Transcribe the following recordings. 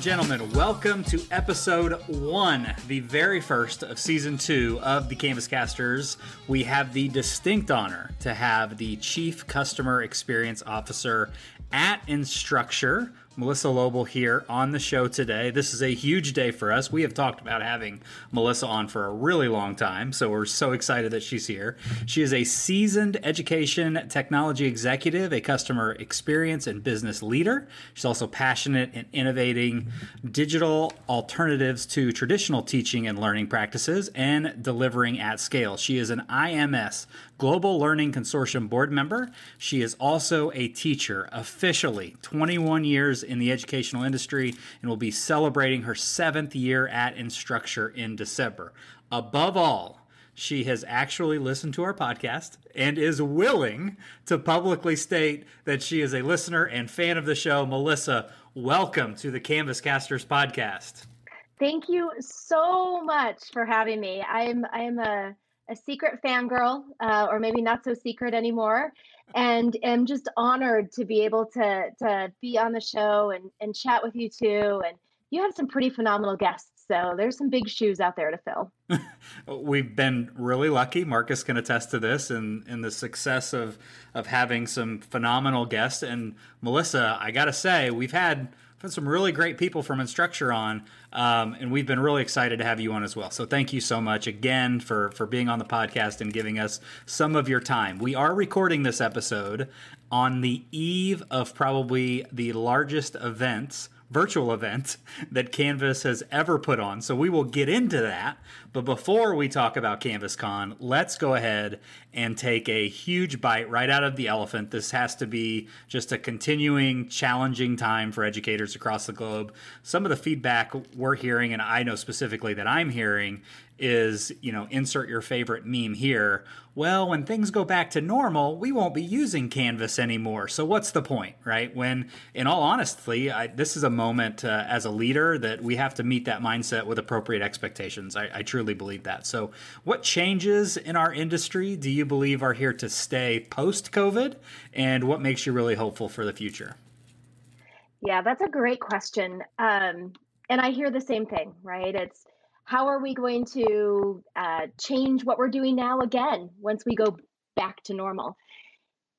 and gentlemen, welcome to episode one, the very first of season two of the Canvas Casters. We have the distinct honor to have the Chief Customer Experience Officer at Instructure, Melissa Loble here on the show today. This is a huge day for us. We have talked about having Melissa on for a really long time, so we're so excited that she's here. She is a seasoned education technology executive, a customer experience and business leader. She's also passionate in innovating digital alternatives to traditional teaching and learning practices and delivering at scale. She is an IMS Global Learning Consortium board member. She is also a teacher, officially 21 years in the educational industry, and will be celebrating her seventh year at Instructure in December. Above all, she has actually listened to our podcast and is willing to publicly state that she is a listener and fan of the show. Melissa, welcome to the Canvas Casters podcast. Thank you so much for having me. I'm I'm a a secret fangirl, uh, or maybe not so secret anymore, and am just honored to be able to to be on the show and and chat with you too. And you have some pretty phenomenal guests, so there's some big shoes out there to fill. We've been really lucky. Marcus can attest to this, and and the success of of having some phenomenal guests. And Melissa, I gotta say, we've had had some really great people from Instructure on, um, and we've been really excited to have you on as well. So thank you so much again for for being on the podcast and giving us some of your time. We are recording this episode on the eve of probably the largest events virtual event that Canvas has ever put on. So we will get into that. But before we talk about CanvasCon, let's go ahead and take a huge bite right out of the elephant. This has to be just a continuing challenging time for educators across the globe. Some of the feedback we're hearing, and I know specifically that I'm hearing, is, you know, insert your favorite meme here. Well, when things go back to normal, we won't be using Canvas anymore. So what's the point, right? When, in all honesty, I, this is a moment uh, as a leader that we have to meet that mindset with appropriate expectations. I, I truly believe that. So, what changes in our industry do you believe are here to stay post COVID, and what makes you really hopeful for the future? Yeah, that's a great question. Um, and I hear the same thing, right? It's how are we going to uh, change what we're doing now again once we go back to normal?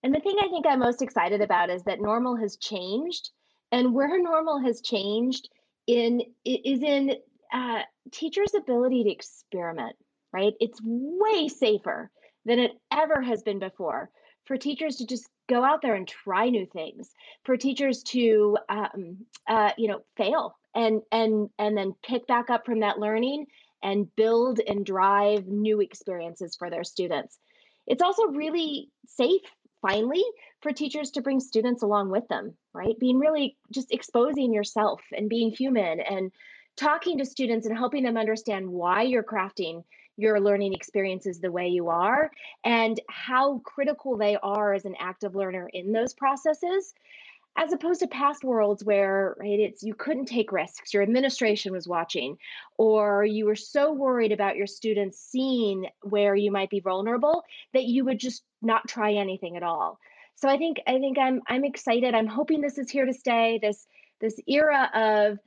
And the thing I think I'm most excited about is that normal has changed, and where normal has changed in is in uh, teachers' ability to experiment. Right? It's way safer than it ever has been before for teachers to just go out there and try new things for teachers to um, uh, you know fail and and and then pick back up from that learning and build and drive new experiences for their students. It's also really safe finally for teachers to bring students along with them right? Being really just exposing yourself and being human and talking to students and helping them understand why you're crafting your learning experiences the way you are and how critical they are as an active learner in those processes as opposed to past worlds where right it's you couldn't take risks your administration was watching or you were so worried about your students seeing where you might be vulnerable that you would just not try anything at all. So i think i think i'm i'm excited. I'm hoping this is here to stay this this era of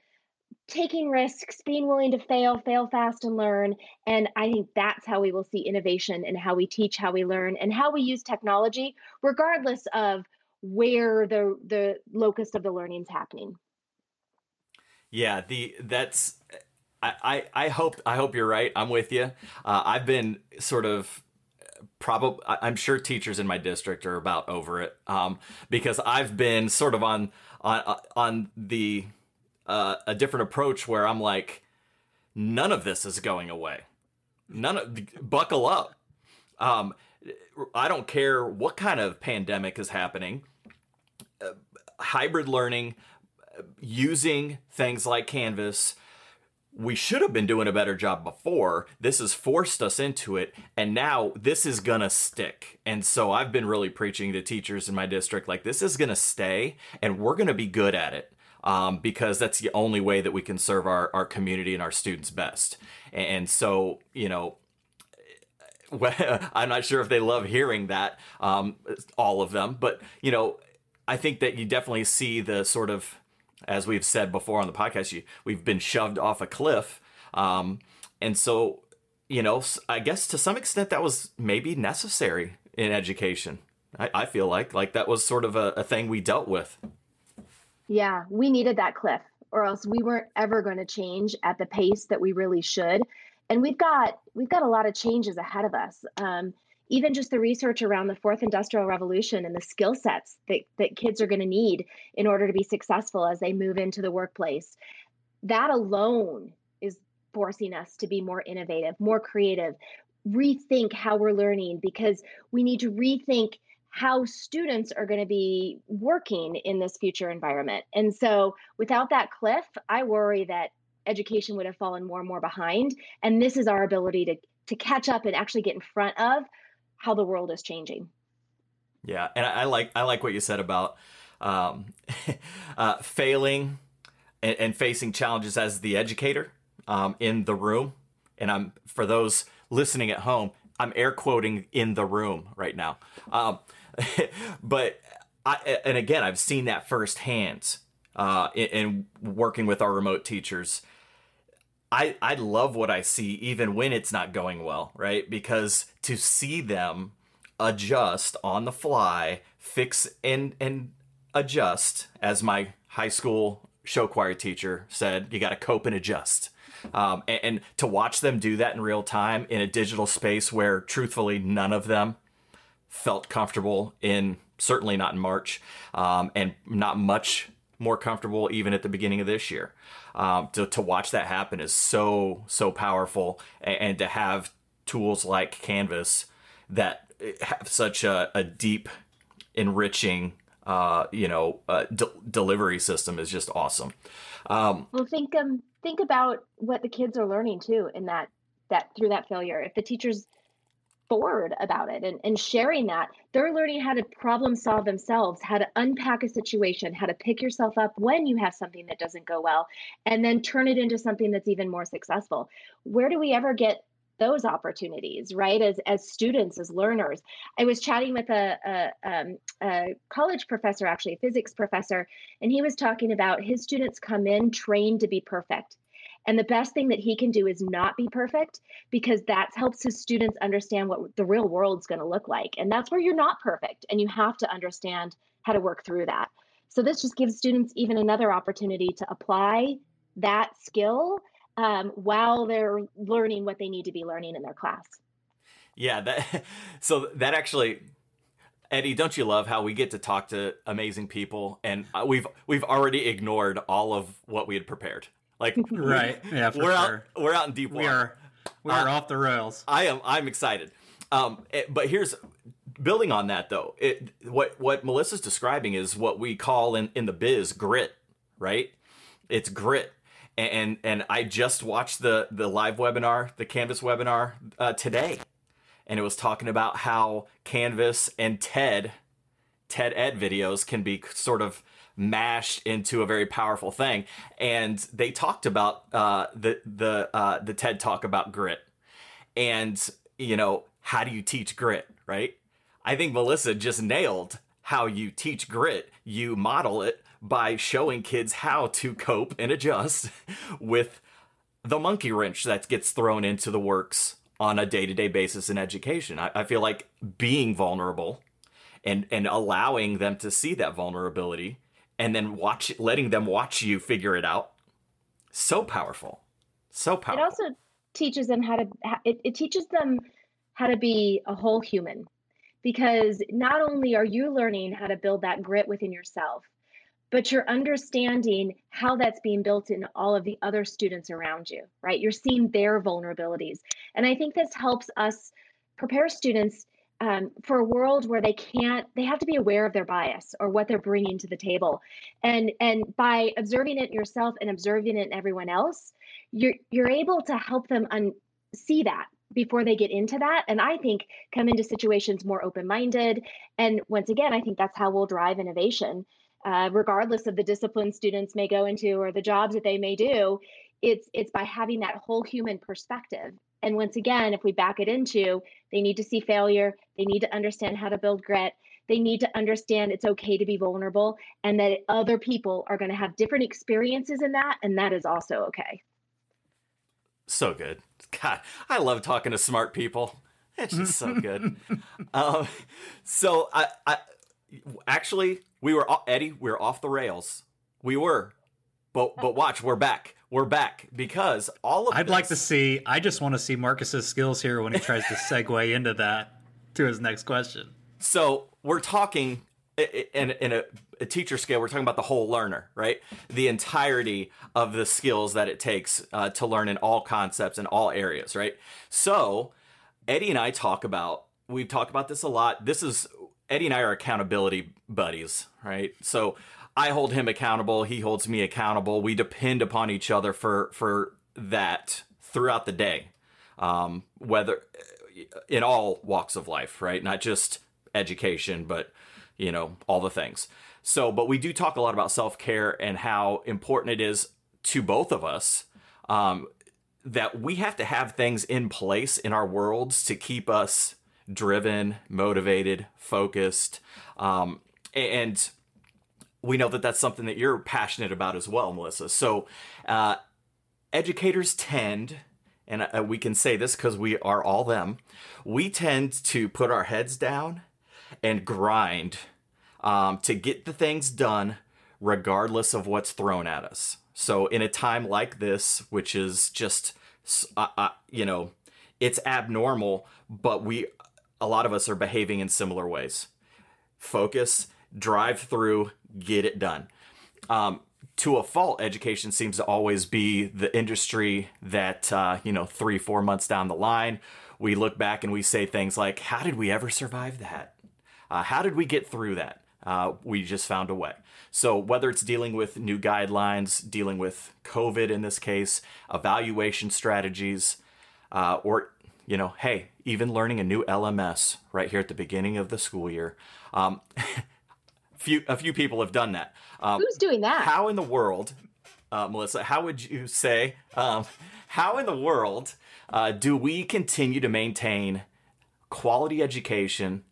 taking risks being willing to fail fail fast and learn and i think that's how we will see innovation and how we teach how we learn and how we use technology regardless of where the the locus of the learning is happening. Yeah, the that's I, I hope I hope you're right. I'm with you. Uh, I've been sort of probably I'm sure teachers in my district are about over it um, because I've been sort of on on on the uh, a different approach where I'm like none of this is going away. None of buckle up. Um, I don't care what kind of pandemic is happening hybrid learning using things like Canvas. We should have been doing a better job before. This has forced us into it, and now this is gonna stick. And so I've been really preaching to teachers in my district like, this is gonna stay, and we're gonna be good at it. Um, because that's the only way that we can serve our, our community and our students best. And so, you know, I'm not sure if they love hearing that, um, all of them, but you know, I think that you definitely see the sort of as we've said before on the podcast, you, we've been shoved off a cliff. Um, and so, you know, I guess to some extent that was maybe necessary in education. I, I feel like like that was sort of a, a thing we dealt with. Yeah, we needed that cliff, or else we weren't ever going to change at the pace that we really should. And we've got we've got a lot of changes ahead of us. Um, even just the research around the fourth industrial revolution and the skill sets that, that kids are going to need in order to be successful as they move into the workplace that alone is forcing us to be more innovative more creative rethink how we're learning because we need to rethink how students are going to be working in this future environment. And so without that cliff i worry that education would have fallen more and more behind and this is our ability to to catch up and actually get in front of how the world is changing. Yeah, and I, like I like what you said about um, uh, failing and, and, facing challenges as the educator um, in the room. And I'm for those listening at home, I'm air quoting in the room right now. Um, but I, and again, I've seen that firsthand uh, in, in working with our remote teachers. I, I love what I see even when it's not going well, right? Because to see them adjust on the fly, fix and and adjust, as my high school show choir teacher said, you got to cope and adjust. Um, and, and to watch them do that in real time in a digital space where truthfully none of them felt comfortable in certainly not in March, um, and not much more comfortable even at the beginning of this year. Um, to, to watch that happen is so, so powerful. And, and to have tools like Canvas that have such a, a deep, enriching, uh, you know, uh, de- delivery system is just awesome. Um, well, think um, think about what the kids are learning too in that that through that failure. If the teachers forward about it and, and sharing that they're learning how to problem solve themselves how to unpack a situation how to pick yourself up when you have something that doesn't go well and then turn it into something that's even more successful. Where do we ever get those opportunities right? As as students as learners. I was chatting with a, a, um, a college professor actually a physics professor and he was talking about his students come in trained to be perfect and the best thing that he can do is not be perfect because that helps his students understand what the real world's going to look like. And that's where you're not perfect and you have to understand how to work through that. So this just gives students even another opportunity to apply that skill um, while they're learning what they need to be learning in their class. Yeah, that so that actually Eddie, don't you love how we get to talk to amazing people and uh, we've we've already ignored all of what we had prepared. Like right, yeah, we're sure. out we're out in deep water. We are we are uh, off the rails. I am I'm excited. Um, it, but here's building on that though. It what what Melissa's describing is what we call in in the biz grit, right? It's grit. And and I just watched the the live webinar, the Canvas webinar uh, today, and it was talking about how Canvas and TED TED Ed videos can be sort of mashed into a very powerful thing. And they talked about uh, the the uh, the TED talk about grit, and you know how do you teach grit, right? I think Melissa just nailed how you teach grit. You model it by showing kids how to cope and adjust with the monkey wrench that gets thrown into the works on a day-to-day basis in education. I, I feel like being vulnerable and and allowing them to see that vulnerability and then watch letting them watch you figure it out. So powerful. So powerful. it also teaches them how to it, it teaches them how to be a whole human because not only are you learning how to build that grit within yourself but you're understanding how that's being built in all of the other students around you right? You're seeing their vulnerabilities. And i think this helps us prepare students um, for a world where they can't they have to be aware of their bias or what they're bringing to the table. And and by observing it yourself and observing it in everyone else you're you're able to help them un- see that before they get into that. And i think come into situations more open-minded. And once again i think that's how we'll drive innovation. Uh, regardless of the discipline students may go into or the jobs that they may do it's it's by having that whole human perspective and once again, if we back it into, they need to see failure, they need to understand how to build grit, They need to understand it's okay to be vulnerable and that other people are going to have different experiences in that. And that is also okay. So good. God, I love talking to smart people. It's just so good. um, so I, I actually we were Eddie. We were off the rails. We were, but but watch, we're back. We're back because all of I'd this, like to see. I just want to see Marcus's skills here when he tries to segue into that to his next question. So we're talking in, in a, a, teacher scale, we're talking about the whole learner, right? The entirety of the skills that it takes uh, to learn in all concepts in all areas, right? So Eddie and I talk about, we've talked about this a lot. This is, Eddie and I are accountability buddies, right? So I hold him accountable, he holds me accountable. We depend upon each other for, for that throughout the day. Um, whether in all walks of life, right? Not just education, but you know, all the things. So, but we do talk a lot about self care and how important it is to both of us um, that we have to have things in place in our worlds to keep us driven, motivated, focused. Um, and we know that that's something that you're passionate about as well, Melissa. So, uh, educators tend, and uh, we can say this because we are all them, we tend to put our heads down and grind um, to get the things done regardless of what's thrown at us. So, in a time like this, which is just, uh, uh, you know, it's abnormal, but we, a lot of us are behaving in similar ways. Focus, drive through, get it done. Um, to a fault, education seems to always be the industry that, uh, you know, three, four months down the line, we look back and we say things like, How did we ever survive that? Uh, how did we get through that? Uh, we just found a way. So, whether it's dealing with new guidelines, dealing with COVID in this case, evaluation strategies, uh, or, you know, hey, even learning a new LMS right here at the beginning of the school year. Um, few, a few people have done that. Um, Who's doing that? How in the world, uh, Melissa, how would you say, um, how in the world uh, do we continue to maintain quality education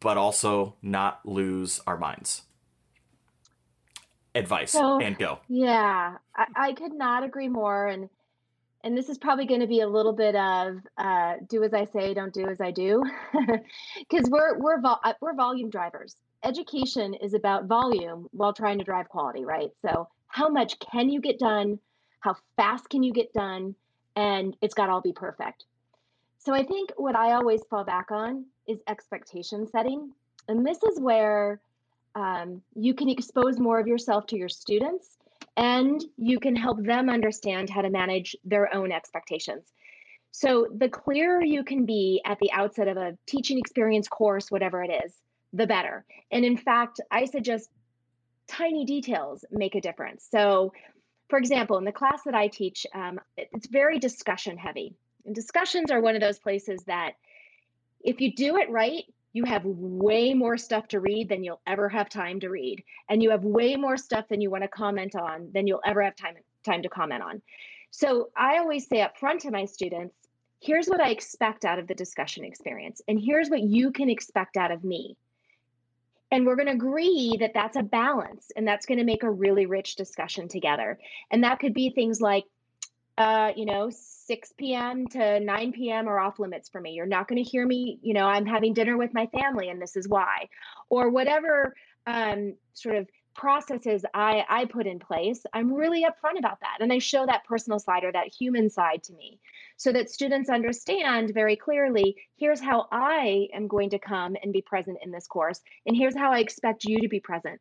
but also not lose our minds? Advice so, and go. Yeah, I, I, could not agree more. And and this is probably going to be a little bit of uh, do as I say, don't do as I do, because we're we're vol- uh, we're volume drivers. Education is about volume while trying to drive quality, right? So how much can you get done? How fast can you get done? And it's got to all be perfect. So I think what I always fall back on is expectation setting. And this is where um, you can expose more of yourself to your students and you can help them understand how to manage their own expectations. So, the clearer you can be at the outset of a teaching experience course, whatever it is, the better. And in fact, I suggest tiny details make a difference. So, for example, in the class that I teach, um, it's very discussion heavy. And discussions are one of those places that if you do it right, you have way more stuff to read than you'll ever have time to read. And you have way more stuff than you want to comment on than you'll ever have time, time to comment on. So I always say up front to my students, here's what I expect out of the discussion experience, and here's what you can expect out of me. And we're going to agree that that's a balance and that's going to make a really rich discussion together. And that could be things like, uh, you know, 6 p.m. to 9 p.m. are off limits for me. You're not going to hear me, you know, I'm having dinner with my family and this is why. Or whatever um, sort of processes I, I put in place, I'm really upfront about that. And I show that personal side or that human side to me so that students understand very clearly here's how I am going to come and be present in this course. And here's how I expect you to be present.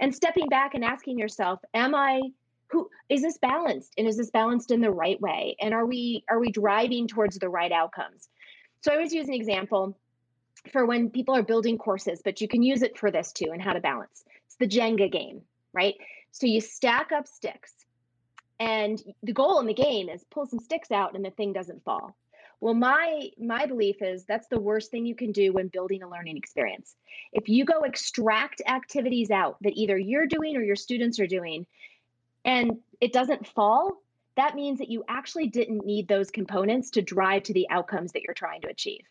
And stepping back and asking yourself, am I who is this balanced and is this balanced in the right way and are we are we driving towards the right outcomes so i always use an example for when people are building courses but you can use it for this too and how to balance it's the jenga game right? So you stack up sticks and the goal in the game is pull some sticks out and the thing doesn't fall. Well my my belief is that's the worst thing you can do when building a learning experience. If you go extract activities out that either you're doing or your students are doing and it doesn't fall, that means that you actually didn't need those components to drive to the outcomes that you're trying to achieve.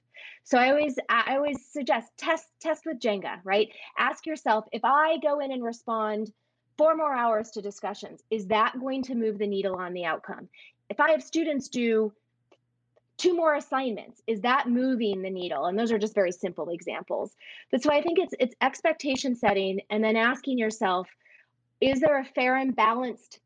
So I always I always suggest test test with Jenga, right? Ask yourself if I go in and respond four more hours to discussions, is that going to move the needle on the outcome? If I have students do two more assignments, is that moving the needle? And those are just very simple examples. But so I think it's it's expectation setting and then asking yourself, is there a fair and balanced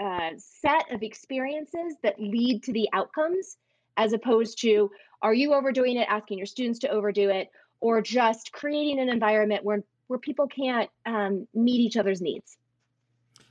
uh, set of experiences that lead to the outcomes as opposed to are you overdoing it asking your students to overdo it or just creating an environment where where people can't um, meet each other's needs?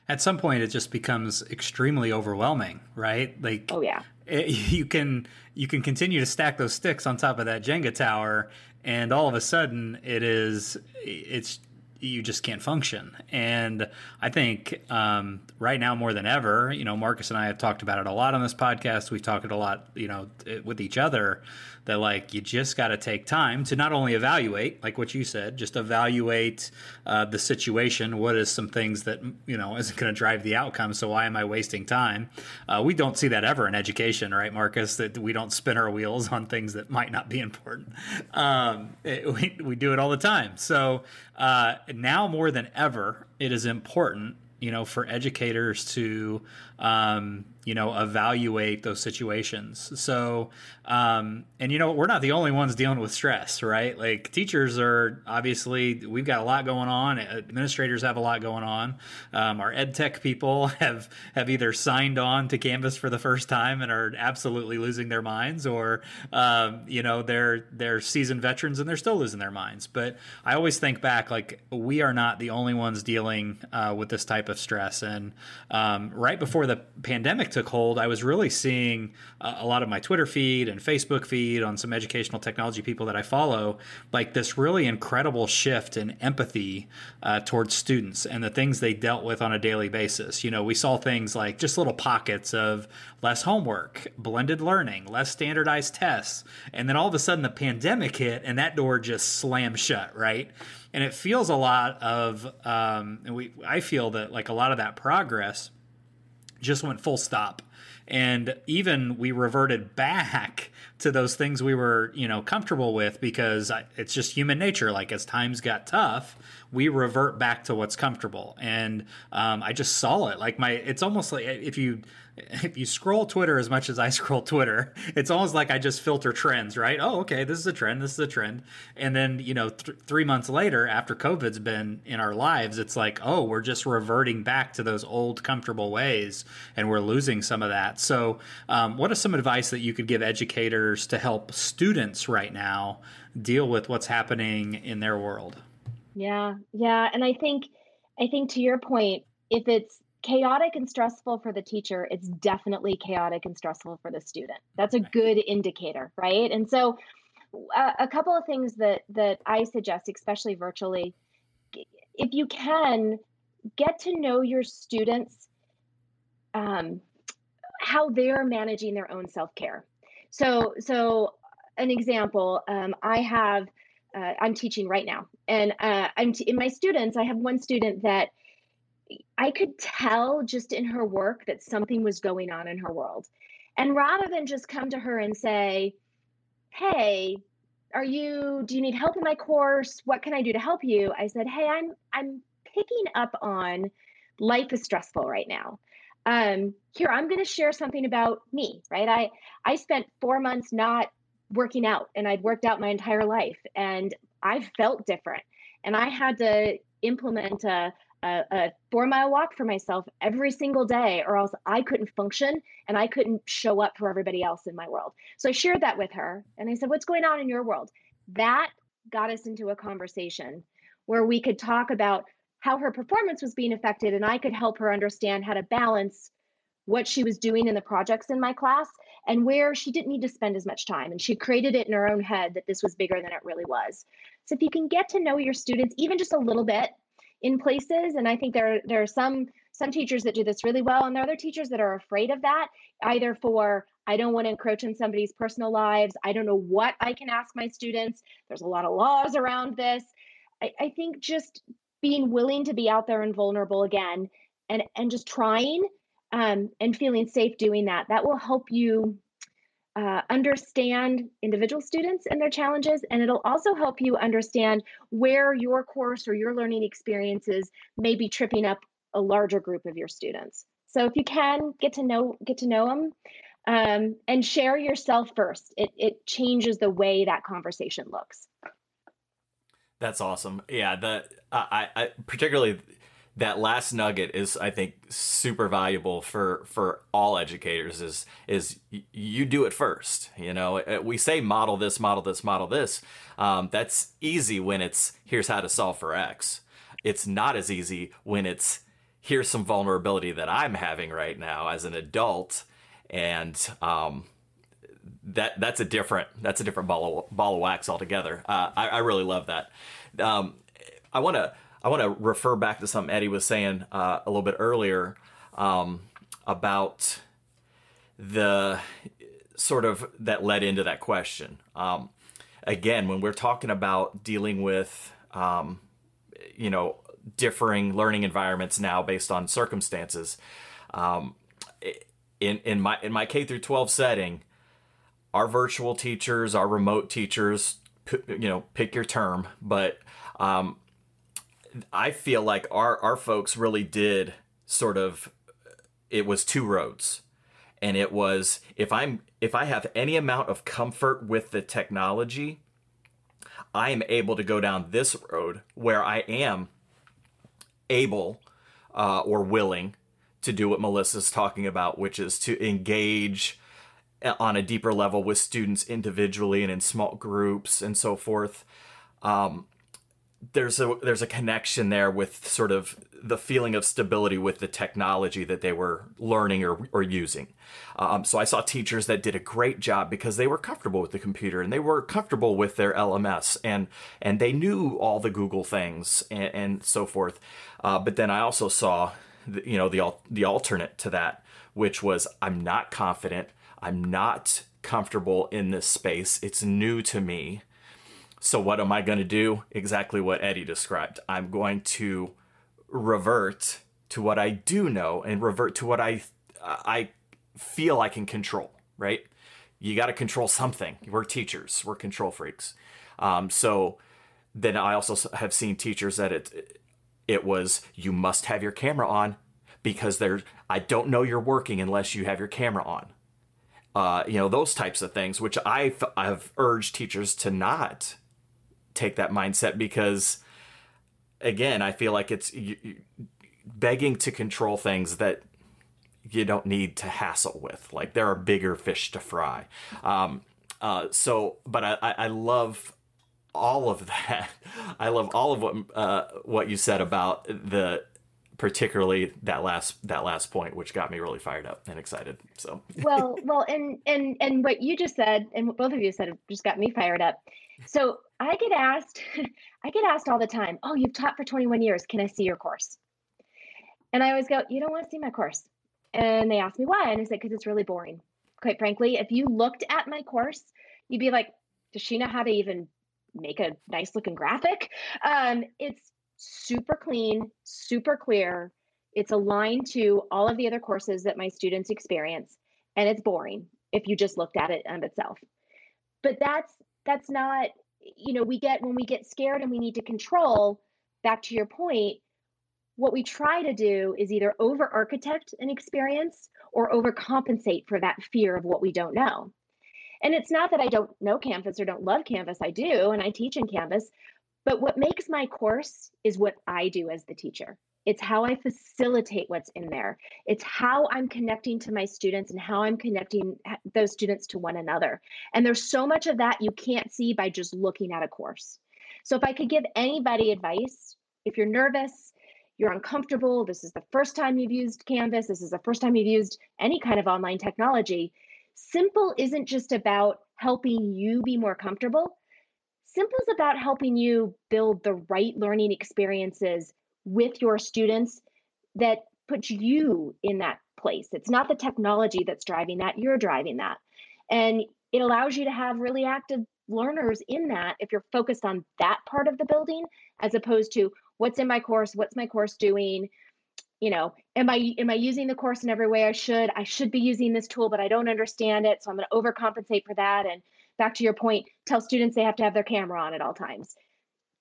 At some point it just becomes extremely overwhelming right? Like oh yeah. it, you can you can continue to stack those sticks on top of that jenga tower and all of a sudden it is it's you just can't function. And I think um, right now more than ever, you know, Marcus and I have talked about it a lot on this podcast. We've talked it a lot, you know, with each other that like you just got to take time to not only evaluate, like what you said, just evaluate uh, the situation. What is some things that you know isn't going to drive the outcome? So why am I wasting time? Uh, we don't see that ever in education, right, Marcus? That we don't spin our wheels on things that might not be important. Um, it, we we do it all the time. So uh, now more than ever, it is important, you know, for educators to, um, you know, evaluate those situations. So um, and you know, we're not the only ones dealing with stress, right? Like teachers are obviously we've got a lot going on. Administrators have a lot going on. Um, our ed tech people have have either signed on to Canvas for the first time and are absolutely losing their minds, or um, you know, they're they're seasoned veterans and they're still losing their minds. But I always think back, like we are not the only ones dealing uh, with this type of stress. And um, right before the pandemic took hold, I was really seeing uh, a lot of my Twitter feed and Facebook feed on some educational technology people that I follow, like this really incredible shift in empathy uh, towards students and the things they dealt with on a daily basis. You know, we saw things like just little pockets of less homework, blended learning, less standardized tests, and then all of a sudden the pandemic hit and that door just slammed shut, right? And it feels a lot of, um, and we, I feel that like a lot of that progress just went full stop. And even we reverted back to those things we were you know comfortable with because it's just human nature. Like as times got tough we revert back to what's comfortable. And um, i just saw it. Like my it's almost like if you if you scroll Twitter as much as I scroll Twitter, it's almost like I just filter trends, right? Oh, okay, this is a trend, this is a trend. And then, you know, th- three months later, after COVID's been in our lives, it's like, oh, we're just reverting back to those old comfortable ways and we're losing some of that. So, um, what is some advice that you could give educators to help students right now deal with what's happening in their world? Yeah, yeah. And I think, I think to your point, if it's chaotic and stressful for the teacher, it's definitely chaotic and stressful for the student. That's a good indicator, right? And so, uh, a couple of things that that I suggest, especially virtually, if you can get to know your students, um, how they're managing their own self care. So, so an example, um, I have. Uh, I'm teaching right now, and uh, I'm t- in my students. I have one student that I could tell just in her work that something was going on in her world. And rather than just come to her and say, "Hey, are you do you need help in my course? What can I do to help you?" I said, "Hey, I'm I'm picking up on life is stressful right now. Um, here I'm going to share something about me, right? I I spent 4 months not working out and I'd worked out my entire life and I felt different and I had to implement a a, a four mile walk for myself every single day, or else I couldn't function and I couldn't show up for everybody else in my world. So I shared that with her and I said, What's going on in your world? That got us into a conversation where we could talk about how her performance was being affected and I could help her understand how to balance what she was doing in the projects in my class and where she didn't need to spend as much time. And she created it in her own head that this was bigger than it really was. So if you can get to know your students even just a little bit, in places and i think there there are some some teachers that do this really well and there are other teachers that are afraid of that either for i don't want to encroach in somebody's personal lives i don't know what i can ask my students there's a lot of laws around this i, I think just being willing to be out there and vulnerable again and and just trying um, and feeling safe doing that. That will help you uh, understand individual students and their challenges, and it'll also help you understand where your course or your learning experiences may be tripping up a larger group of your students. So if you can get to know get to know them um, and share yourself first, it it changes the way that conversation looks. That's awesome. Yeah, the I, I particularly that last nugget is I think super valuable for for all educators is is you do it first. You know, uh, we say model this, model this, model this. Um, that's easy when it's here's how to solve for X. It's not as easy when it's here's some vulnerability that I'm having right now as an adult, and um, that that's a different that's a different ball of, ball of wax altogether. Uh, I, I really love that. Um, I want to I want to refer back to something Eddie was saying uh, a little bit earlier um, about the sort of that led into that question. Um, again, when we're talking about dealing with, um, you know, differing learning environments now based on circumstances, um, in in my in my K through 12 setting, our virtual teachers, our remote teachers, you know, pick your term, but um, I feel like our our folks really did sort of it was two roads. And it was if I'm if I have any amount of comfort with the technology, I am able to go down this road where I am able uh, or willing to do what Melissa's talking about, which is to engage on a deeper level with students individually and in small groups and so forth. Um, there's a there's a connection there with sort of the feeling of stability with the technology that they were learning or, or using. Um, so I saw teachers that did a great job because they were comfortable with the computer and they were comfortable with their LMS and and they knew all the Google things and, and so forth. Uh, but then I also saw, the, you know, the the alternate to that, which was I'm not confident. I'm not comfortable in this space. It's new to me. So what am I going to do? Exactly what Eddie described. I'm going to revert to what I do know and revert to what I I feel I can control, right? You got to control something. We're teachers. We're control freaks. Um, so then I also have seen teachers that it it was you must have your camera on because there I don't know you're working unless you have your camera on. Uh, you know those types of things, which I have urged teachers to not take that mindset because again i feel like it's you, you, begging to control things that you don't need to hassle with. Like there are bigger fish to fry. Um, uh, so but I, I love all of that. I love all of what uh, what you said about the particularly that last that last point which got me really fired up and excited. So. Well well and and and what you just said and what both of you said just got me fired up. So I get asked, I get asked all the time, oh, you've taught for 21 years. Can I see your course? And I always go, you don't want to see my course. And they ask me why. And I said, because it's really boring. Quite frankly, if you looked at my course, you'd be like, does she know how to even make a nice looking graphic? Um, it's super clean, super clear. It's aligned to all of the other courses that my students experience. And it's boring if you just looked at it on itself. But that's that's not you know we get when we get scared and we need to control back to your point what we try to do is either over architect an experience or overcompensate for that fear of what we don't know. And it's not that i don't know canvas or don't love canvas i do and i teach in canvas but what makes my course is what i do as the teacher it's how I facilitate what's in there. It's how I'm connecting to my students and how I'm connecting eh, those students to one another. And there's so much of that you can't see by just looking at a course. So, if I could give anybody advice, if you're nervous, you're uncomfortable, this is the first time you've used Canvas, this is the first time you've used any kind of online technology, simple isn't just about helping you be more comfortable. Simple is about helping you build the right learning experiences with your students that puts you in that place. It's not the technology that's driving that, you're driving that. And it allows you to have really active learners in that if you're focused on that part of the building as opposed to what's in my course, what's my course doing, you know, am I am I using the course in every way I should? I should be using this tool, but I don't understand it, so I'm going to overcompensate for that. And back to your point, tell students they have to have their camera on at all times.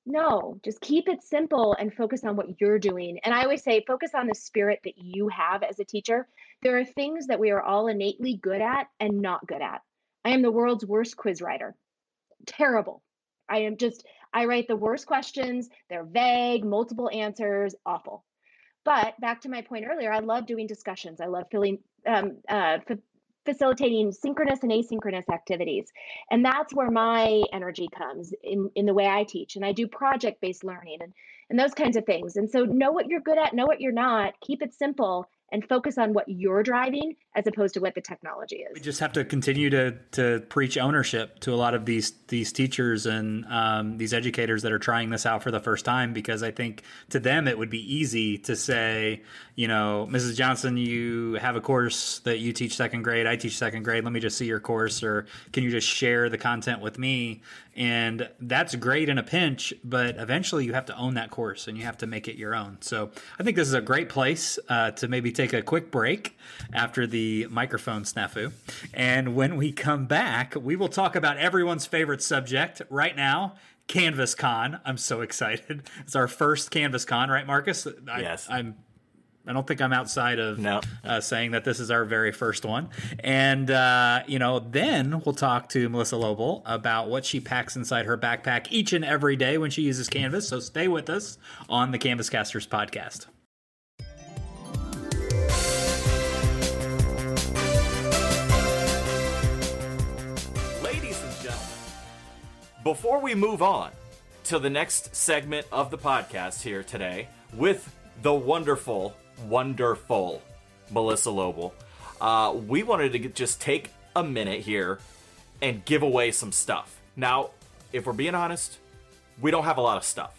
No, just keep it simple and focus on what you're doing. And I always say, focus on the spirit that you have as a teacher. There are things that we are all innately good at and not good at. I am the world's worst quiz writer. Terrible. I am just, I write the worst questions. They're vague, multiple answers, awful. But back to my point earlier, I love doing discussions. I love filling, um, uh, facilitating synchronous and asynchronous activities. And that's where my energy comes in, in the way I teach. And I do project based learning and, and those kinds of things. And so know what you're good at, know what you're not, keep it simple, and focus on what you're driving as opposed to what the technology is. We just have to continue to to preach ownership to a lot of these these teachers and um, these educators that are trying this out for the first time because I think to them it would be easy to say, you know, Mrs. Johnson, you have a course that you teach second grade, I teach second grade. Let me just see your course, or can you just share the content with me? And that's great in a pinch, but eventually you have to own that course and you have to make it your own. So I think this is a great place uh, to maybe take a quick break after the microphone snafu. And when we come back, we will talk about everyone's favorite subject right now. Canvas Con. I'm so excited. It's our first Canvas Con, right, Marcus? I, yes. I'm I don't think I'm outside of no. uh, saying that this is our very first one. And, uh, you know, then we'll talk to Melissa Loble about what she packs inside her backpack each and every day when she uses Canvas. So stay with us on the Canvas Casters podcast. Ladies and gentlemen, before we move on to the next segment of the podcast here today with the wonderful wonderful Melissa Loble. Uh, we wanted to just take a minute here and give away some stuff. Now, if we're being honest, we don't have a lot of stuff,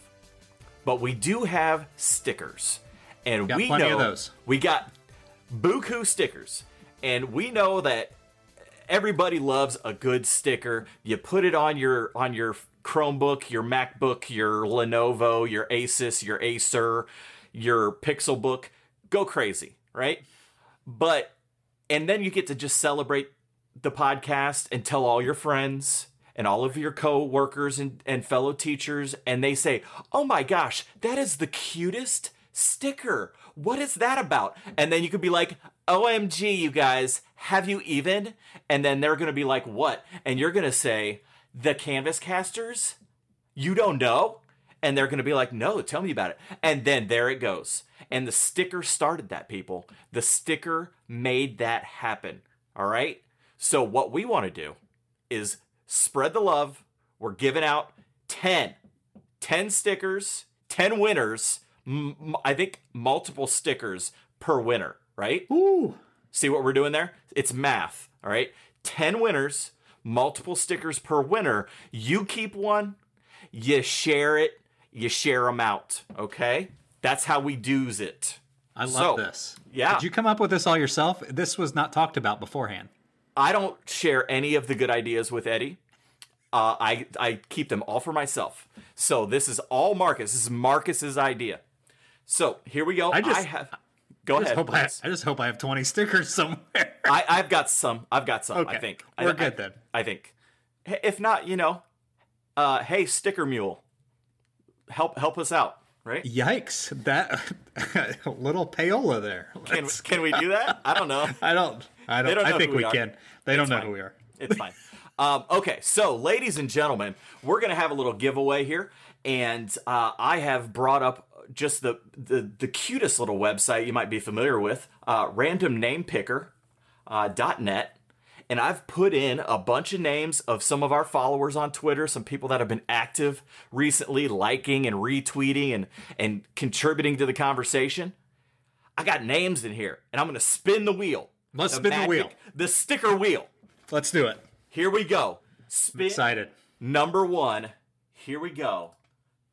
but we do have stickers, and we know we got buku stickers, and we know that everybody loves a good sticker. You put it on your on your Chromebook, your MacBook, your Lenovo, your Asus, your Acer, your Pixelbook go crazy, right? But and then you get to just celebrate the podcast and tell all your friends and all of your co-workers and, and fellow teachers and they say oh my gosh that is the cutest sticker. What is that about? And then you could be like omg you guys have you even? And then they're gonna be like what? And you're gonna say the canvas casters? You don't know and they're gonna be like no tell me about it and then there it goes and the sticker started that, people. The sticker made that happen. All right? So, what we want to do is spread the love. We're giving out 10, 10 stickers, 10 winners. M- I think multiple stickers per winner, right? Ooh. See what we're doing there? It's math. All right? 10 winners, multiple stickers per winner. You keep one, you share it, you share them out. Okay? That's how we do's it. I love so, this. Yeah. Did you come up with this all yourself? This was not talked about beforehand. I don't share any of the good ideas with Eddie. Uh, I I keep them all for myself. So this is all Marcus. This is Marcus's idea. So here we go. I just I have. Go I ahead. Hope I, I, just hope I have twenty stickers somewhere. I, I've got some. I've got some. Okay. I think we're I, good then. I think. If not, you know, uh, hey, sticker mule, help help us out right? Yikes! That little payola there. Can we, can we do that? I don't know. I don't. I don't. don't I think we, we can. They it's don't know fine. who we are. It's fine. Um, okay, so ladies and gentlemen, we're gonna have a little giveaway here, and uh, I have brought up just the, the the cutest little website you might be familiar with, uh, randomnamepicker.net. Uh, .net and I've put in a bunch of names of some of our followers on Twitter, some people that have been active recently, liking and retweeting and, and contributing to the conversation. I got names in here, and I'm going to spin the wheel. Let's the spin magic, the wheel. The sticker wheel. Let's do it. Here we go. Spin. I'm excited. Number one. Here we go.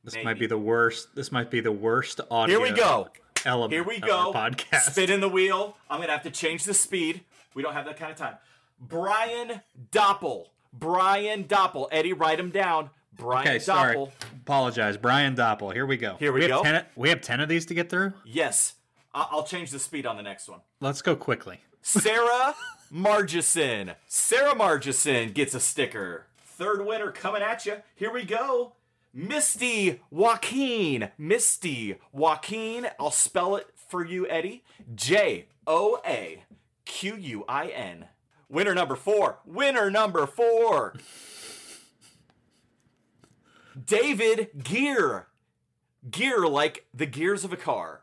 This Maybe. might be the worst. This might be the worst audio. Here we go. Element Here we go. Podcast. Spinning the wheel. I'm gonna have to change the speed. We don't have that kind of time. Brian Doppel. Brian Doppel. Eddie, write him down. Brian okay, Doppel. Sorry. Apologize. Brian Doppel. Here we go. Here we, we go. Ten, we have 10 of these to get through? Yes. I'll change the speed on the next one. Let's go quickly. Sarah Margison. Sarah Margison gets a sticker. Third winner coming at you. Here we go. Misty Joaquin. Misty Joaquin. I'll spell it for you, Eddie. J O A Q U I N. Winner number four. Winner number four. David Gear. Gear like the gears of a car.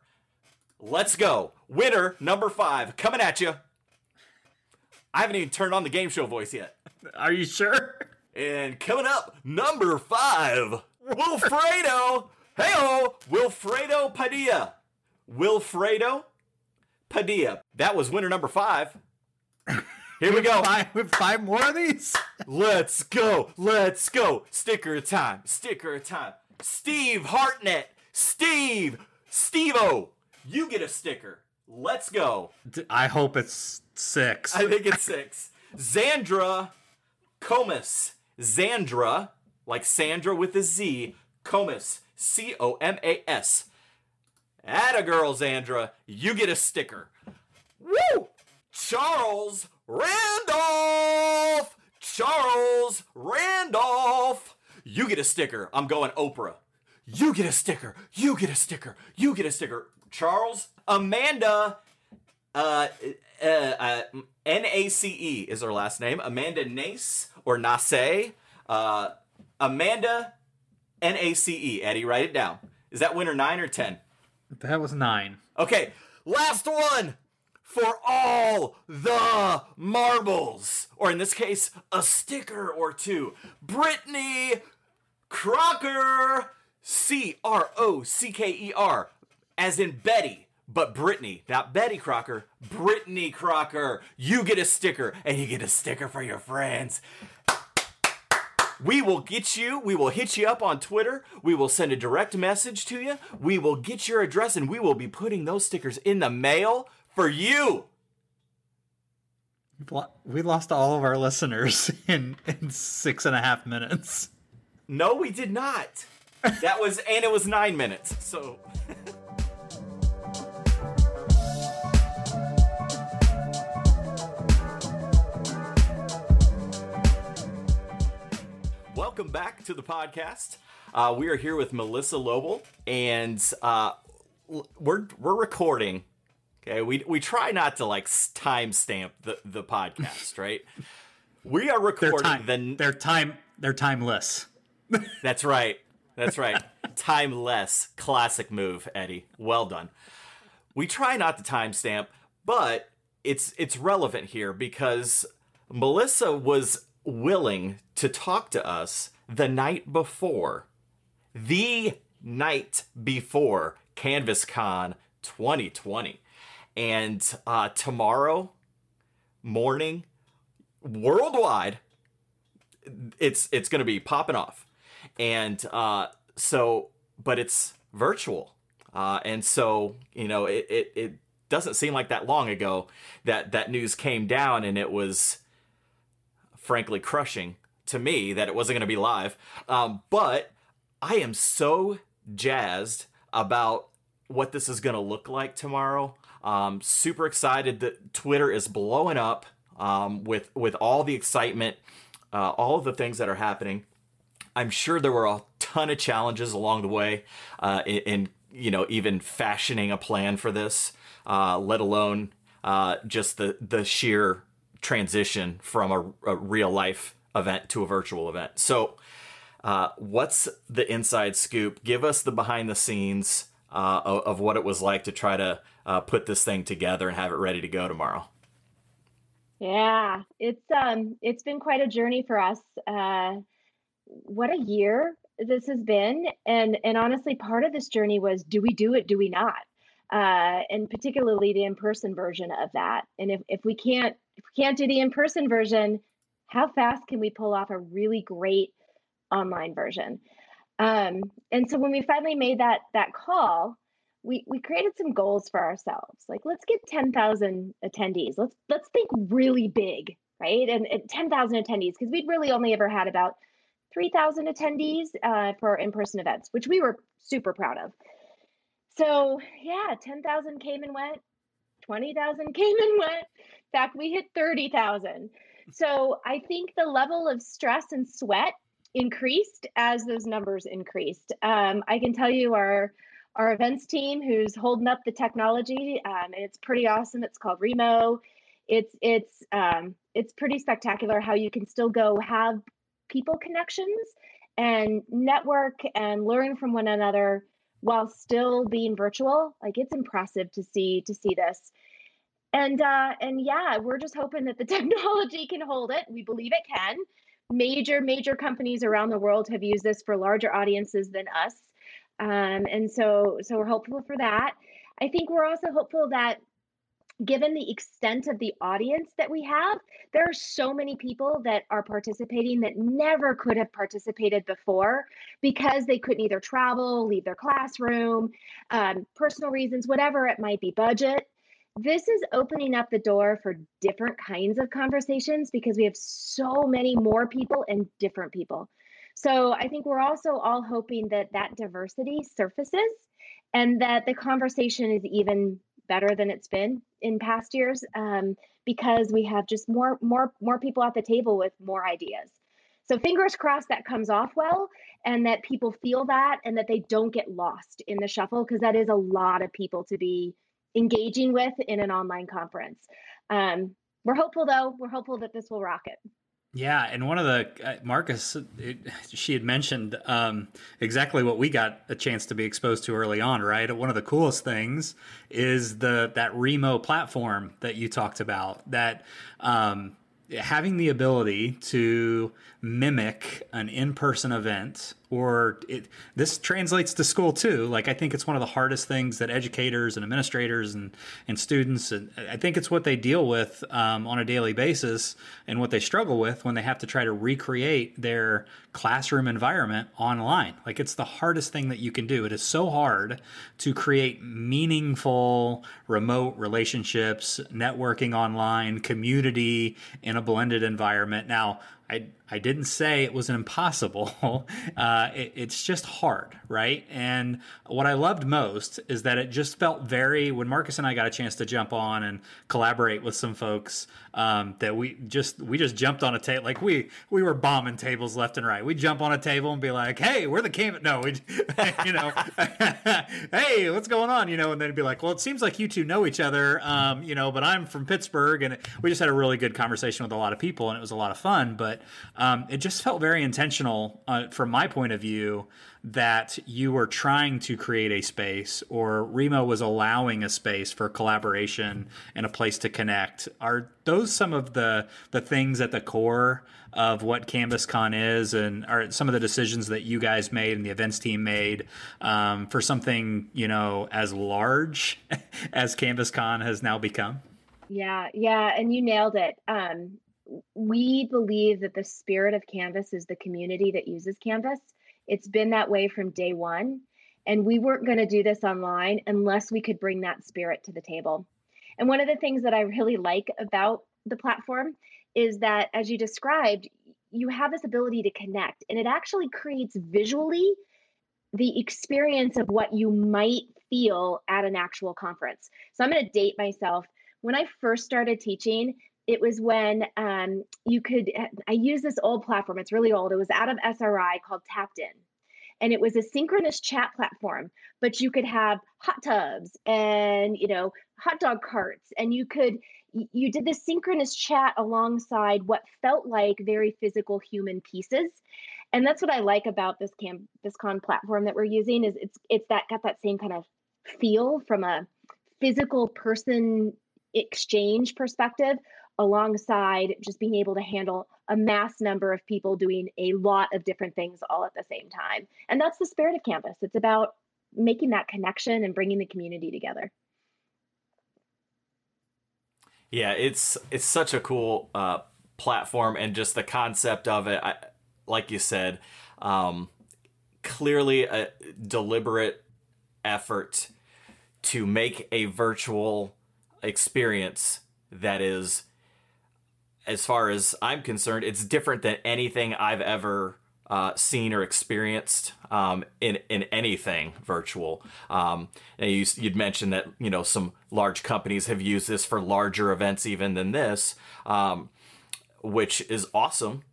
Let's go. Winner number five coming at you. I haven't even turned on the game show voice yet. Are you sure? And coming up, number five, Wilfredo. Hey, Wilfredo Padilla. Wilfredo Padilla. That was winner number five. Here we go. Five, five more of these? Let's go. Let's go. Sticker time. Sticker time. Steve Hartnett. Steve. Steve-O. You get a sticker. Let's go. I hope it's six. I think it's six. Zandra Comas. Zandra, like Sandra with a Z. Comas. C O M A S. Atta girl, Zandra. You get a sticker. Woo! Charles Randolph! Charles Randolph! You get a sticker. I'm going Oprah. You get a sticker. You get a sticker. You get a sticker. Charles, Amanda, uh, uh, uh, N A C E is her last name. Amanda Nace or Nace. Uh, Amanda N A C E. Eddie, write it down. Is that winner nine or ten? that was nine. Okay, last one for all the marbles, or in this case, a sticker or two. Brittany Crocker, C R O C K E R, as in Betty, but Brittany, not Betty Crocker, Brittany Crocker. You get a sticker, and you get a sticker for your friends. We will get you, we will hit you up on Twitter. We will send a direct message to you. We will get your address and we will be putting those stickers in the mail for you. We lost all of our listeners in, in six and a half minutes. No, we did not. That was, and it was nine minutes. So. Welcome back to the podcast. Uh, we are here with Melissa Loble, and uh, we're we're recording. Okay, we we try not to like timestamp the the podcast, right? We are They're time. the They're time. They're timeless. that's right. That's right. Timeless. Classic move, Eddie. Well done. We try not to timestamp, but it's it's relevant here because Melissa was willing to talk to us the night before. The night before CanvasCon 2020. And uh, tomorrow morning, worldwide, it's it's going to be popping off. And uh so but it's virtual. Uh and so you know it, it it doesn't seem like that long ago that that news came down and it was frankly crushing to me that it wasn't going to be live. Um but i am so jazzed about what this is going to look like tomorrow um super excited that twitter is blowing up um with with all the excitement uh, all of the things that are happening. I'm sure there were a ton of challenges along the way uh, in, in, you know, even fashioning a plan for this, uh, let alone uh, just the, the sheer transition from a, a real life event to a virtual event. So, uh, what's the inside scoop? Give us the behind the scenes uh, of, of what it was like to try to uh, put this thing together and have it ready to go tomorrow. Yeah, it's um it's been quite a journey for us. Uh what a year this has been and and honestly part of this journey was do we do it do we not? Uh and particularly the in-person version of that. And if if we can't if we can't do the in-person version, how fast can we pull off a really great online version? Um and so when we finally made that that call, we we created some goals for ourselves like let's get 10,000 attendees let's let's think really big right and, and 10,000 attendees because we'd really only ever had about 3,000 attendees uh, for in-person events which we were super proud of So yeah, 10,000 came and went, 20,000 came and went. In fact, we hit 30,000. So I think the level of stress and sweat increased as those numbers increased. Um, I can tell you our our events team who's holding up the technology, um, and it's pretty awesome. It's called Remo. It's it's um, it's pretty spectacular how you can still go have people connections and network and learn from one another while still being virtual. Like it's impressive to see to see this. And uh, and yeah, we're just hoping that the technology can hold it. We believe it can. Major major companies around the world have used this for larger audiences than us, um, and so so we're hopeful for that. I think we're also hopeful that given the extent of the audience that we have, there are so many people that are participating that never could have participated before because they couldn't either travel, leave their classroom, um, personal reasons, whatever it might be, budget. This is opening up the door for different kinds of conversations because we have so many more people and different people. So I think we're also all hoping that that diversity surfaces and that the conversation is even better than it's been in past years um, because we have just more more more people at the table with more ideas. So fingers crossed that comes off well and that people feel that and that they don't get lost in the shuffle because that is a lot of people to be engaging with in an online conference. Um, we're hopeful though. We're hopeful that this will rock it yeah, and one of the uh, Marcus, it, she had mentioned um, exactly what we got a chance to be exposed to early on. Right, one of the coolest things is the that Remo platform that you talked about. That um, having the ability to mimic an in-person event or it, this translates to school too. Like i think it's one of the hardest things that educators and administrators and, and students and i think it's what they deal with um, on a daily basis and what they struggle with when they have to try to recreate their classroom environment online. Like it's the hardest thing that you can do. It is so hard to create meaningful remote relationships networking online community in a blended environment. Now I, I didn't say it was impossible. Uh, it, it's just hard, right? And what I loved most is that it just felt very, when Marcus and I got a chance to jump on and collaborate with some folks, um, that we just we just jumped on a table like we we were bombing tables left and right. We jump on a table and be like, "Hey, we're the cam." No, we, you know, "Hey, what's going on?" You know, and then be like, "Well, it seems like you two know each other, um, you know, but I'm from Pittsburgh," and we just had a really good conversation with a lot of people, and it was a lot of fun. But it just felt very intentional uh, from my point of view that you were trying to create a space or Remo was allowing a space for collaboration and a place to connect. Are those some of the the things at the core of what CanvasCon is and are some of the decisions that you guys made and the events team made um, for something, you know, as large as CanvasCon has now become? Yeah, yeah, and you nailed it. Um, we believe that the spirit of Canvas is the community that uses Canvas it's been that way from day one. And we weren't going to do this online unless we could bring that spirit to the table. And one of the things that I really like about the platform is that, as you described, you have this ability to connect, and it actually creates visually the experience of what you might feel at an actual conference. So I'm going to date myself. When I first started teaching, it was when um, you could i use this old platform it's really old it was out of sri called tapped in. And it was a synchronous chat platform but you could have hot tubs and you know hot dog carts and you could you did this synchronous chat alongside what felt like very physical human pieces. And that's what i like about this cam this con platform that we're using is it's it's that got that same kind of feel from a physical person exchange perspective alongside just being able to handle a mass number of people doing a lot of different things all at the same time. And that's the spirit of Canvas. It's about making that connection and bringing the community together. Yeah, it's it's such a cool uh, platform, and just the concept of it. I, like you said, um, clearly a deliberate effort to make a virtual experience that is as far as I'm concerned, it's different than anything I've ever uh, seen or experienced um, in in anything virtual. Um, you, would mentioned that you know some large companies have used this for larger events even than this, um, which is awesome.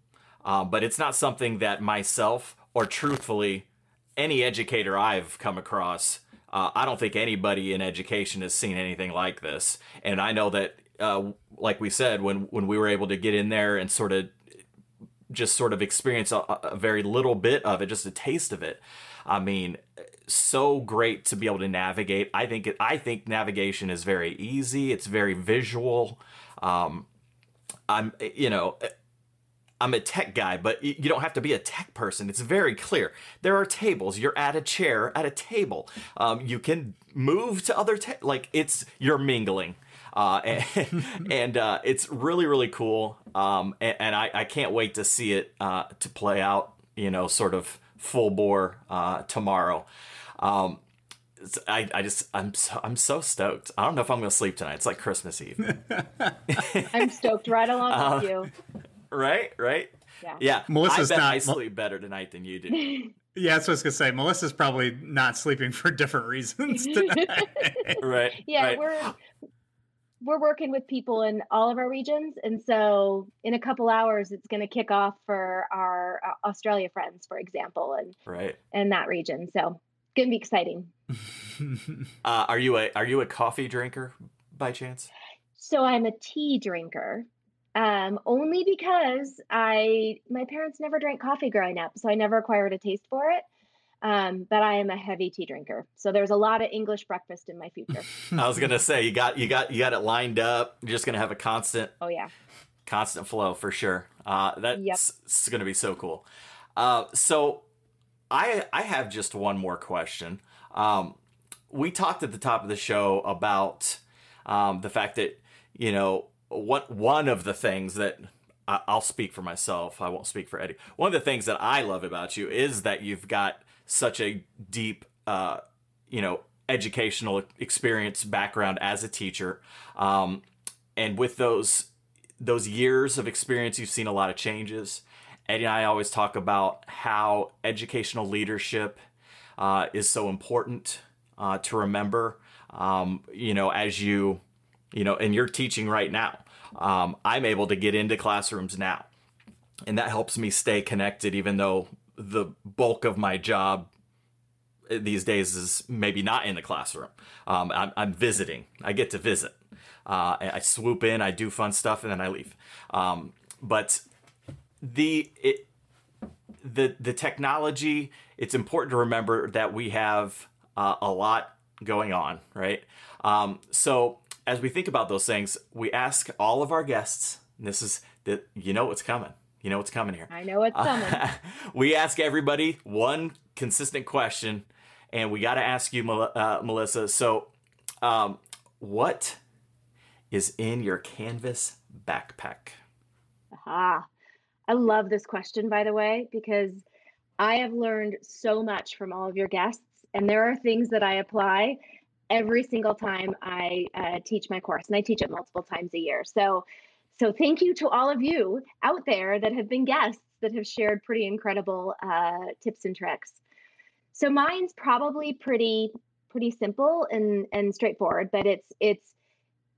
Uh, but it's not something that myself or truthfully any educator I've come across. Uh, I don't think anybody in education has seen anything like this. And I know that, uh, like we said, when when we were able to get in there and sort of just sort of experience a, a very little bit of it, just a taste of it. I mean, so great to be able to navigate. I think it, I think navigation is very easy. It's very visual. Um, I'm you know I'm a tech guy, but you don't have to be a tech person. It's very clear. There are tables. You're at a chair at a table. Um, you can move to other ta- like it's you're mingling. Uh, and, and uh, it's really really cool. Um, and, and I, I, can't wait to see it uh, to play out. You know, sort of full bore uh, tomorrow. Um, I, I just I'm so I'm so stoked. I don't know if I'm gonna sleep tonight. It's like Christmas Eve. I'm stoked right along with you. Right, right. Yeah. Yeah. Melissa's I bet not, I sleep better tonight than you do. Yeah, that's what I was gonna say. Melissa's probably not sleeping for different reasons tonight. right. Yeah, right. we're we're working with people in all of our regions, and so in a couple hours, it's going to kick off for our uh, Australia friends, for example, and right in that region. So it's going to be exciting. uh, are you a are you a coffee drinker by chance? So I'm a tea drinker um, only because I my parents never drank coffee growing up, so I never acquired a taste for it. Um, but I am a heavy tea drinker, so there's a lot of English breakfast in my future. I was gonna say you got you got you got it lined up. You're just gonna have a constant. Oh yeah. Constant flow for sure. Uh, that's yep. gonna be so cool. Uh, so I I have just one more question. Um, we talked at the top of the show about um, the fact that you know what one of the things that I'll speak for myself. I won't speak for Eddie. One of the things that I love about you is that you've got such a deep, uh, you know, educational experience background as a teacher, um, and with those those years of experience, you've seen a lot of changes. Eddie and I always talk about how educational leadership uh, is so important uh, to remember. Um, you know, as you you know, and you're teaching right now. Um, I'm able to get into classrooms now, and that helps me stay connected, even though the bulk of my job these days is maybe not in the classroom. Um, I'm, I'm, visiting. I get to visit. Uh, I swoop in, I do fun stuff, and then I leave. Um, but the it, the the technology. It's important to remember that we have uh, a lot going on, right? Um, so as we think about those things, we ask all of our guests, this is that you know what's coming. You know what's coming here. I know what's coming. we ask everybody one consistent question, and we got to ask you, uh, Melissa. So, um, what is in your Canvas backpack? Ah, I love this question, by the way, because I have learned so much from all of your guests, and there are things that I apply every single time I uh, teach my course, and I teach it multiple times a year. So, so thank you to all of you out there that have been guests that have shared pretty incredible uh, tips and tricks. So mine's probably pretty pretty simple and and straightforward, but it's it's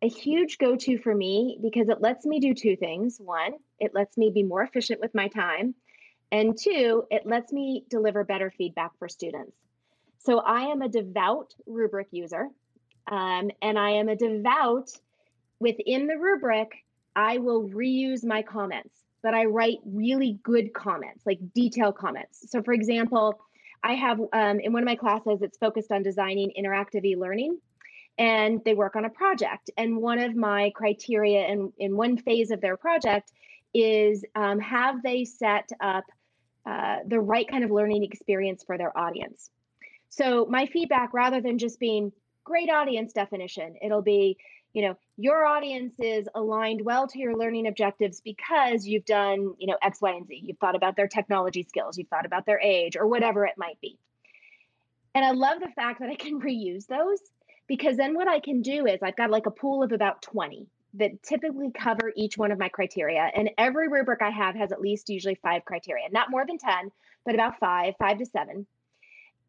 a huge go-to for me because it lets me do two things. One, it lets me be more efficient with my time, and two, it lets me deliver better feedback for students. So I am a devout rubric user, um, and I am a devout within the rubric. I will reuse my comments, but I write really good comments, like detailed comments. So, for example, I have um, in one of my classes, it's focused on designing interactive e learning, and they work on a project. And one of my criteria in, in one phase of their project is um, have they set up uh, the right kind of learning experience for their audience? So my feedback, rather than just being great audience definition, it'll be, you know, your audience is aligned well to your learning objectives because you've done, you know, X, Y, and Z. You've thought about their technology skills, you've thought about their age, or whatever it might be. And I love the fact that I can reuse those because then what I can do is I've got like a pool of about 20 that typically cover each one of my criteria. And every rubric I have has at least usually five criteria, not more than 10, but about five, five to seven.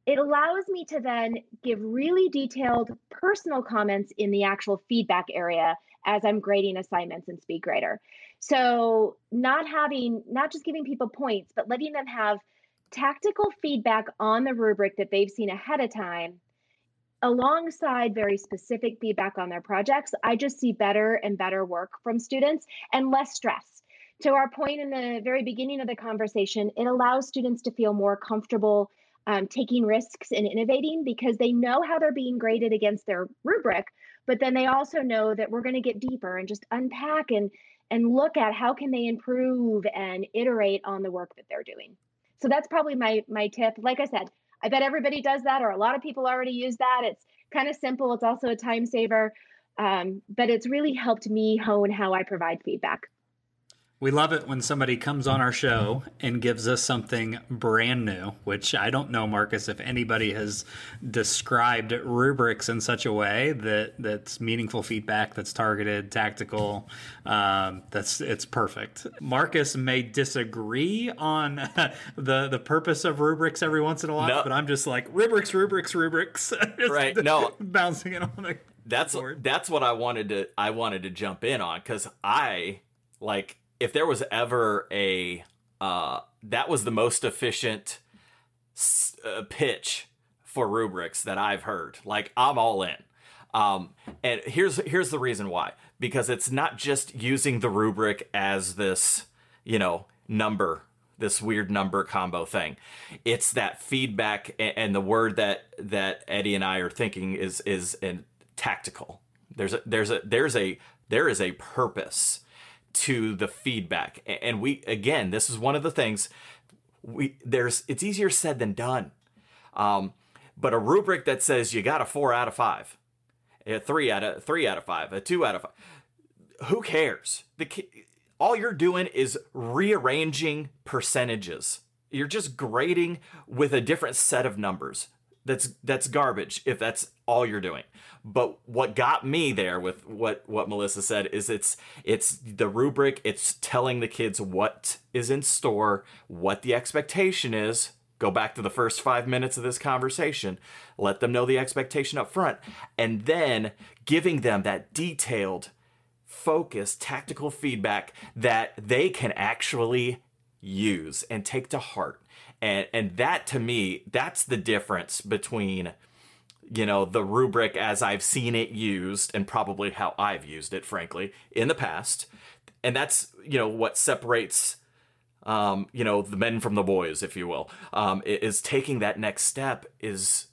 It allows me to then give really detailed personal comments in the actual feedback area as I'm grading assignments in SpeedGrader. So, not having, not just giving people points, but letting them have tactical feedback on the rubric that they've seen ahead of time alongside very specific feedback on their projects, I just see better and better work from students and less stress. To our point in the very beginning of the conversation, it allows students to feel more comfortable um, taking risks and innovating because they know how they're being graded against their rubric, but then they also know that we're going to get deeper and just unpack and and look at how can they improve and iterate on the work that they're doing. So that's probably my my tip. Like I said, I bet everybody does that, or a lot of people already use that. It's kind of simple. It's also a time saver, um, but it's really helped me hone how I provide feedback. We love it when somebody comes on our show and gives us something brand new, which I don't know, Marcus, if anybody has described rubrics in such a way that that's meaningful feedback, that's targeted, tactical. Um, that's it's perfect. Marcus may disagree on the the purpose of rubrics every once in a while, no. but I'm just like rubrics, rubrics, rubrics. right? No, bouncing it on the. That's board. that's what I wanted to I wanted to jump in on because I like if there was ever a uh, that was the most efficient uh, pitch for rubrics that I've heard. Like I'm all in. Um, and here's here's the reason why because it's not just using the rubric as this you know number this weird number combo thing it's that feedback and the word that that eddie and i are thinking is is tactical there's a there's a there's a there is a purpose to the feedback. And we again, this is one of the things we there's it's easier said than done. Um, but a rubric that says you got a four out of five, a three out of three out of five, a two out of five, who cares? The all you're doing is rearranging percentages. You're just grading with a different set of numbers that's that's garbage if that's all you're doing. But what got me there with what what melissa said is it's it's the rubric it's telling the kids what is in store what the expectation is. Go back to the first five minutes of this conversation. Let them know the expectation up front. And then giving them that detailed focused tactical feedback that they can actually use and take to heart and and that to me that's the difference between you know the rubric as i've seen it used and probably how i've used it frankly in the past. And that's you know what separates um, you know the men from the boys if you will. Um, is taking that next step is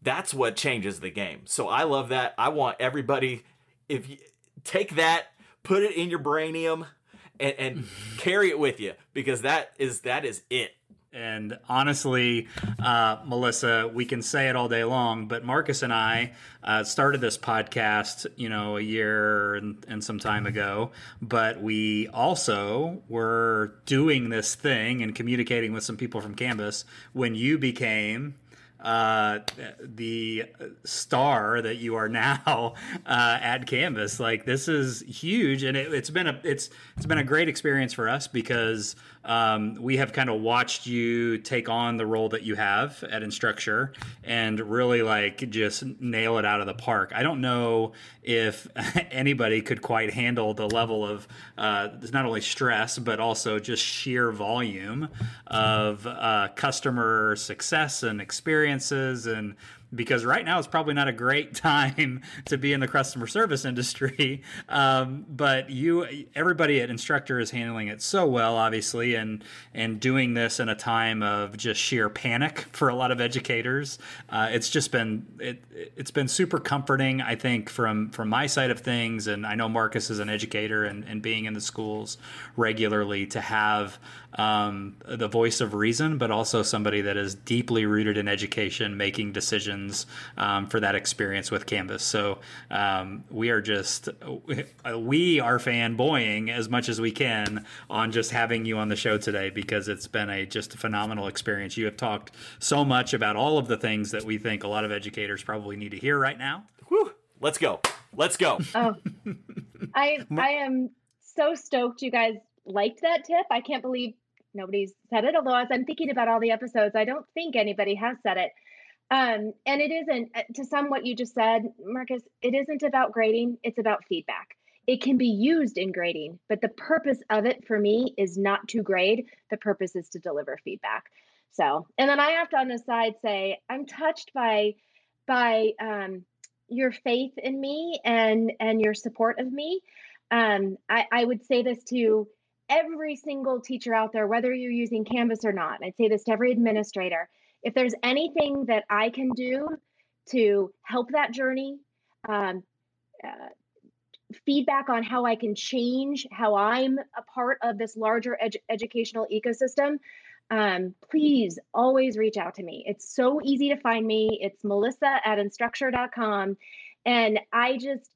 that's what changes the game. So i love that. I want everybody if you take that put it in your brainium and, and carry it with you because that is that is it and honestly, uh, Melissa, we can say it all day long, but Marcus and I uh, started this podcast, you know, a year and, and, some time ago. But we also were doing this thing and communicating with some people from Canvas when you became uh, the star that you are now uh, at Canvas. Like this is huge, and it, has been a it's it's been a great experience for us because um, we have kind of watched you take on the role that you have at Instructure and really like just nail it out of the park. I don't know if anybody could quite handle the level of uh, not only stress but also just sheer volume of uh, customer success and experiences and because right now it's probably not a great time to be in the customer service industry. Um, but you, everybody at Instructure is handling it so well, obviously, and and doing this in a time of just sheer panic for a lot of educators. Uh, it's just been it, it's been super comforting, I think, from from my side of things. And I know Marcus is an educator and, and being in the schools regularly to have um, the voice of reason, but also somebody that is deeply rooted in education, making decisions um, for that experience with Canvas. So um, we are just we are fanboying as much as we can on just having you on the show today because it's been a just a phenomenal experience. You have talked so much about all of the things that we think a lot of educators probably need to hear right now. Whew. Let's go. Let's go. Oh. I I am so stoked you guys liked that tip. I can't believe nobody's said it. Although as I'm thinking about all the episodes, I don't think anybody has said it. Um, and it isn't uh, to sum what you just said, Marcus. It isn't about grading. It's about feedback. It can be used in grading, but the purpose of it for me is not to grade. The purpose is to deliver feedback. So, and then I have to on the side say I'm touched by by um, your faith in me and and your support of me. Um, I, I would say this to every single teacher out there, whether you're using Canvas or not. I'd say this to every administrator. If there's anything that I can do to help that journey, um, uh, feedback on how I can change how I'm a part of this larger educational ecosystem, um, please always reach out to me. It's so easy to find me. It's melissa at instructure.com. And I just,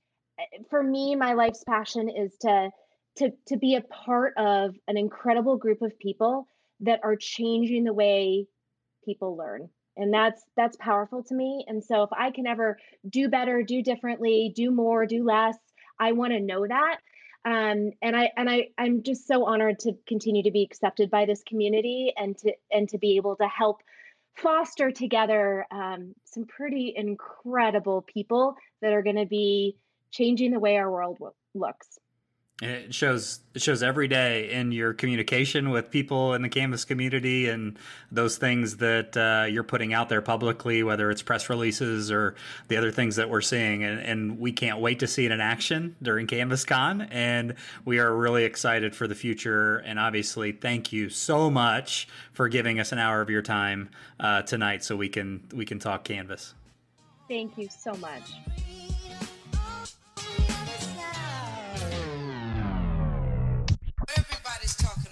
for me, my life's passion is to, to, to be a part of an incredible group of people that are changing the way people learn. And that's that's powerful to me. And so if i can ever do better do differently do more do less i want to know that. Um, and I and I I'm just so honored to continue to be accepted by this community and to and to be able to help foster together um, some pretty incredible people that are going to be changing the way our world w- looks. It shows it shows every day in your communication with people in the Canvas community and those things that uh, you're putting out there publicly, whether it's press releases or the other things that we're seeing. And, and we can't wait to see it in action during CanvasCon. And we are really excited for the future. And obviously, thank you so much for giving us an hour of your time uh, tonight so we can we can talk Canvas. Thank you so much. Talking